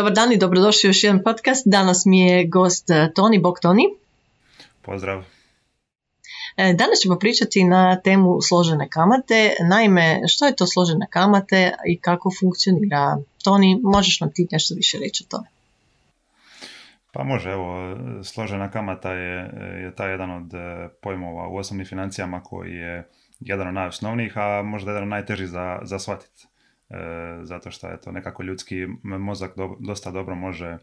Dobar dan i dobrodošli u još jedan podcast. Danas mi je gost eh, Toni, bok Toni. Pozdrav. E, danas ćemo pričati na temu složene kamate. Naime, što je to složene kamate i kako funkcionira? Toni, možeš nam ti nešto više reći o tome? Pa može, evo, složena kamata je, je ta jedan od eh, pojmova u osnovnim financijama koji je jedan od najosnovnijih, a možda jedan od najtežih za, za shvatiti. E, zato što je to nekako ljudski mozak dosta dobro može e,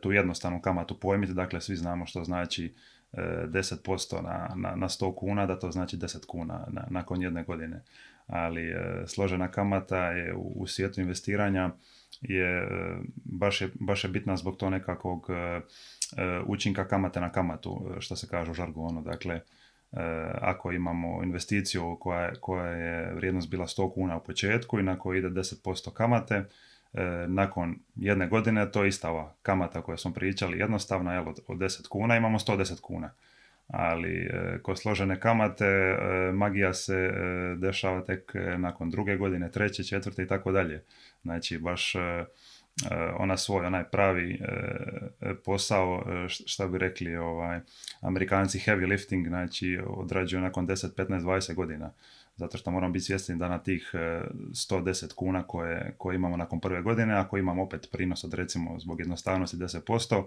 tu jednostavnu kamatu pojmiti, dakle svi znamo što znači 10% e, na, na, na 100 kuna, da to znači 10 kuna na, nakon jedne godine. Ali složena kamata je u, u svijetu investiranja je baš, je baš je bitna zbog to nekakvog učinka kamate na kamatu, što se kaže u žargonu. Dakle, ako imamo investiciju koja, koja je vrijednost bila 100 kuna u početku i na koju ide 10% kamate, nakon jedne godine to je ista ova kamata koju smo pričali jednostavna, jel, od 10 kuna imamo 110 kuna. Ali eh, kod složene kamate magija se dešava tek nakon druge godine, treće, četvrte i tako dalje. Znači baš ona svoj onaj pravi posao šta bi rekli ovaj Amerikanci heavy lifting znači odrađuju nakon 10, 15, 20 godina zato što moramo biti svjesni da na tih 110 kuna koje, koje imamo nakon prve godine, ako imamo opet prinos od recimo zbog jednostavnosti 10%,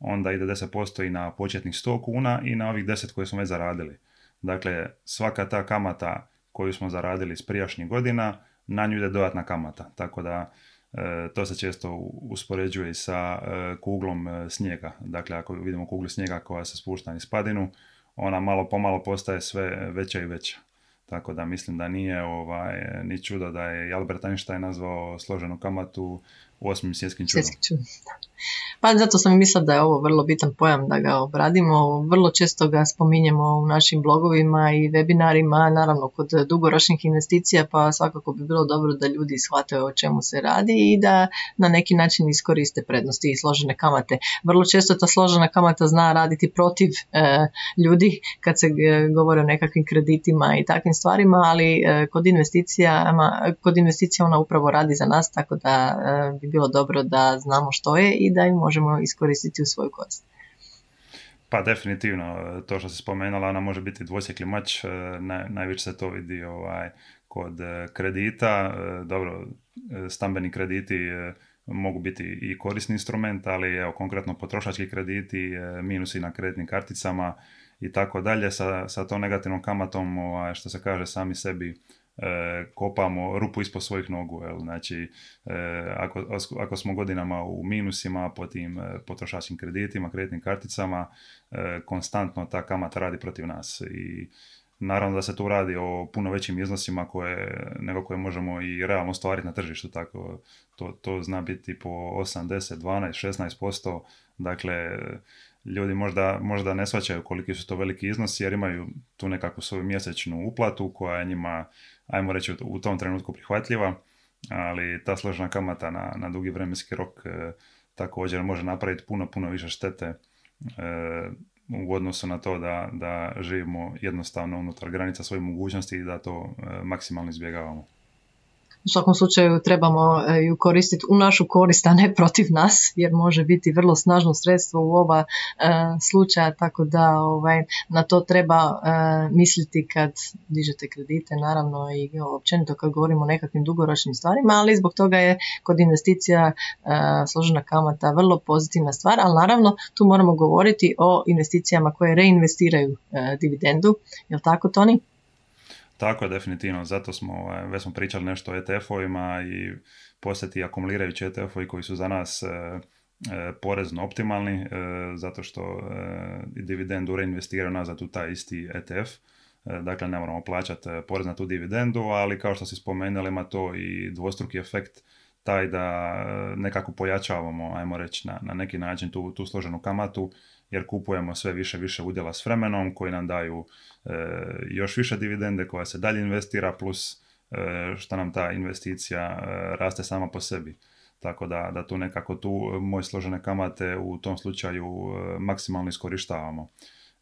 onda ide 10% i na početnih 100 kuna i na ovih 10 koje smo već zaradili. Dakle, svaka ta kamata koju smo zaradili iz prijašnjih godina, na nju ide dodatna kamata. Tako da E, to se često uspoređuje i sa e, kuglom e, snijega. Dakle, ako vidimo kuglu snijega koja se spušta niz padinu, ona malo pomalo postaje sve veća i veća. Tako da mislim da nije ovaj, ni čudo da je Albert Einstein nazvao složenu kamatu osmim svjetskim čudom. Pa zato sam i mislila da je ovo vrlo bitan pojam da ga obradimo. Vrlo često ga spominjemo u našim blogovima i webinarima, naravno kod dugoročnih investicija, pa svakako bi bilo dobro da ljudi shvate o čemu se radi i da na neki način iskoriste prednosti i složene kamate. Vrlo često ta složena kamata zna raditi protiv e, ljudi kad se e, govore o nekakvim kreditima i takvim stvarima, ali e, kod investicija, kod investicija ona upravo radi za nas, tako da bi bilo dobro da znamo što je i da im možemo iskoristiti u svoju korist. Pa definitivno, to što se spomenula, ona može biti dvosjekli mač, e, najviše se to vidi ovaj, kod e, kredita, e, dobro, stambeni krediti mogu biti i korisni instrument, ali evo konkretno potrošački krediti, minusi na kreditnim karticama i tako dalje, sa, sa tom negativnom kamatom, ovaj, što se kaže, sami sebi kopamo rupu ispod svojih nogu. Jel? Znači, e, ako, ako smo godinama u minusima po tim e, potrošačkim kreditima, kreditnim karticama, e, konstantno ta kamata radi protiv nas i Naravno da se tu radi o puno većim iznosima koje, nego koje možemo i realno ostvariti na tržištu, tako to, to zna biti po 8, 10, 12, 16%, dakle ljudi možda, možda ne shvaćaju koliki su to veliki iznosi jer imaju tu nekakvu svoju mjesečnu uplatu koja je njima ajmo reći, u tom trenutku prihvatljiva, ali ta složena kamata na, na dugi vremenski rok e, također može napraviti puno, puno više štete e, u odnosu na to da, da živimo jednostavno unutar granica svojih mogućnosti i da to e, maksimalno izbjegavamo u svakom slučaju trebamo e, ju koristiti u našu korist, a ne protiv nas, jer može biti vrlo snažno sredstvo u oba e, slučaja, tako da ovaj, na to treba e, misliti kad dižete kredite, naravno i općenito kad govorimo o nekakvim dugoročnim stvarima, ali zbog toga je kod investicija složena kamata vrlo pozitivna stvar, ali naravno tu moramo govoriti o investicijama koje reinvestiraju dividendu, jel tako Toni? Tako je, definitivno. Zato smo, ovaj, već smo pričali nešto o ETF-ovima i posjeti akumulirajući ETF-ovi koji su za nas e, e, porezno optimalni, e, zato što dividendu reinvestiraju nazad u taj isti ETF. Dakle, ne moramo plaćati porez na tu dividendu, ali kao što si spomenuli, ima to i dvostruki efekt taj da nekako pojačavamo, ajmo reći, na, na neki način tu, tu složenu kamatu jer kupujemo sve više više udjela s vremenom koji nam daju e, još više dividende koja se dalje investira plus e, što nam ta investicija e, raste sama po sebi. tako da, da tu nekako tu moje složene kamate u tom slučaju maksimalno iskorištavamo.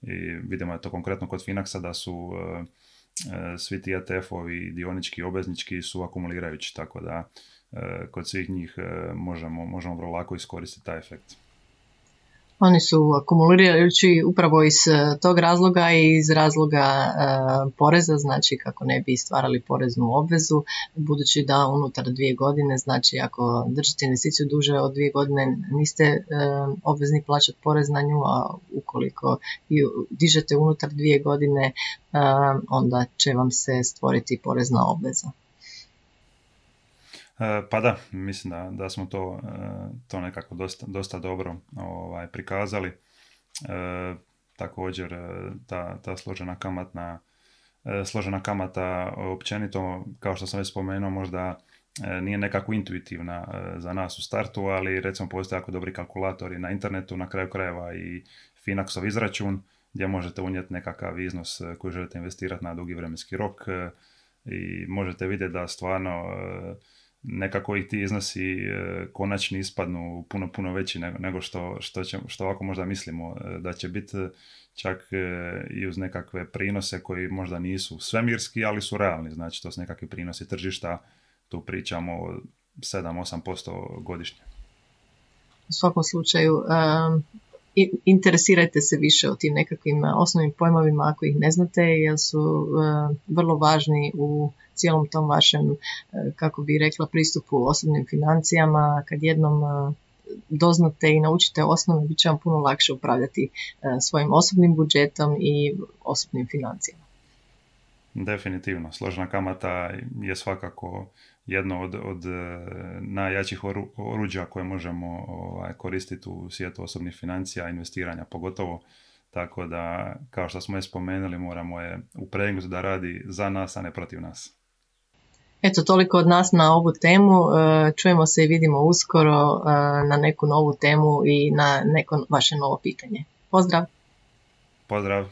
I vidimo je to konkretno kod Finaxa da su svi ti ETF-ovi dionički i obveznički su akumulirajući, tako da kod svih njih možemo, možemo vrlo lako iskoristiti taj efekt. Oni su akumulirajući upravo iz e, tog razloga i iz razloga e, poreza, znači kako ne bi stvarali poreznu obvezu, budući da unutar dvije godine, znači ako držite investiciju duže od dvije godine niste e, obvezni plaćati porez na nju, a ukoliko ju dižete unutar dvije godine, onda će vam se stvoriti porezna obveza. E, pa da, mislim da, da smo to, e, to nekako dosta, dosta dobro ovaj, prikazali. E, također ta, ta složena kamatna složena kamata općenito, kao što sam već spomenuo, možda nije nekako intuitivna za nas u startu, ali recimo postoje jako dobri kalkulatori na internetu, na kraju krajeva i Finaxov izračun, gdje možete unijeti nekakav iznos koji želite investirati na dugi vremenski rok i možete vidjeti da stvarno nekako ih ti iznosi e, konačni ispadnu puno, puno veći nego što, što, će, što ovako možda mislimo e, da će biti čak e, i uz nekakve prinose koji možda nisu svemirski, ali su realni. Znači to su nekakvi prinosi tržišta, tu pričamo o 7-8% godišnje. U svakom slučaju, interesirajte se više o tim nekakvim osnovnim pojmovima ako ih ne znate, jer su vrlo važni u cijelom tom vašem, e, kako bi rekla, pristupu osobnim financijama, kad jednom doznate i naučite osnovno, bit će vam puno lakše upravljati svojim osobnim budžetom i osobnim financijama. Definitivno, složna kamata je svakako jedno od, od najjačih oruđa koje možemo ovaj, koristiti u svijetu osobnih financija, investiranja pogotovo. Tako da, kao što smo je spomenuli, moramo je upregnuti da radi za nas, a ne protiv nas. Eto, toliko od nas na ovu temu. E, čujemo se i vidimo uskoro e, na neku novu temu i na neko vaše novo pitanje. Pozdrav! Pozdrav!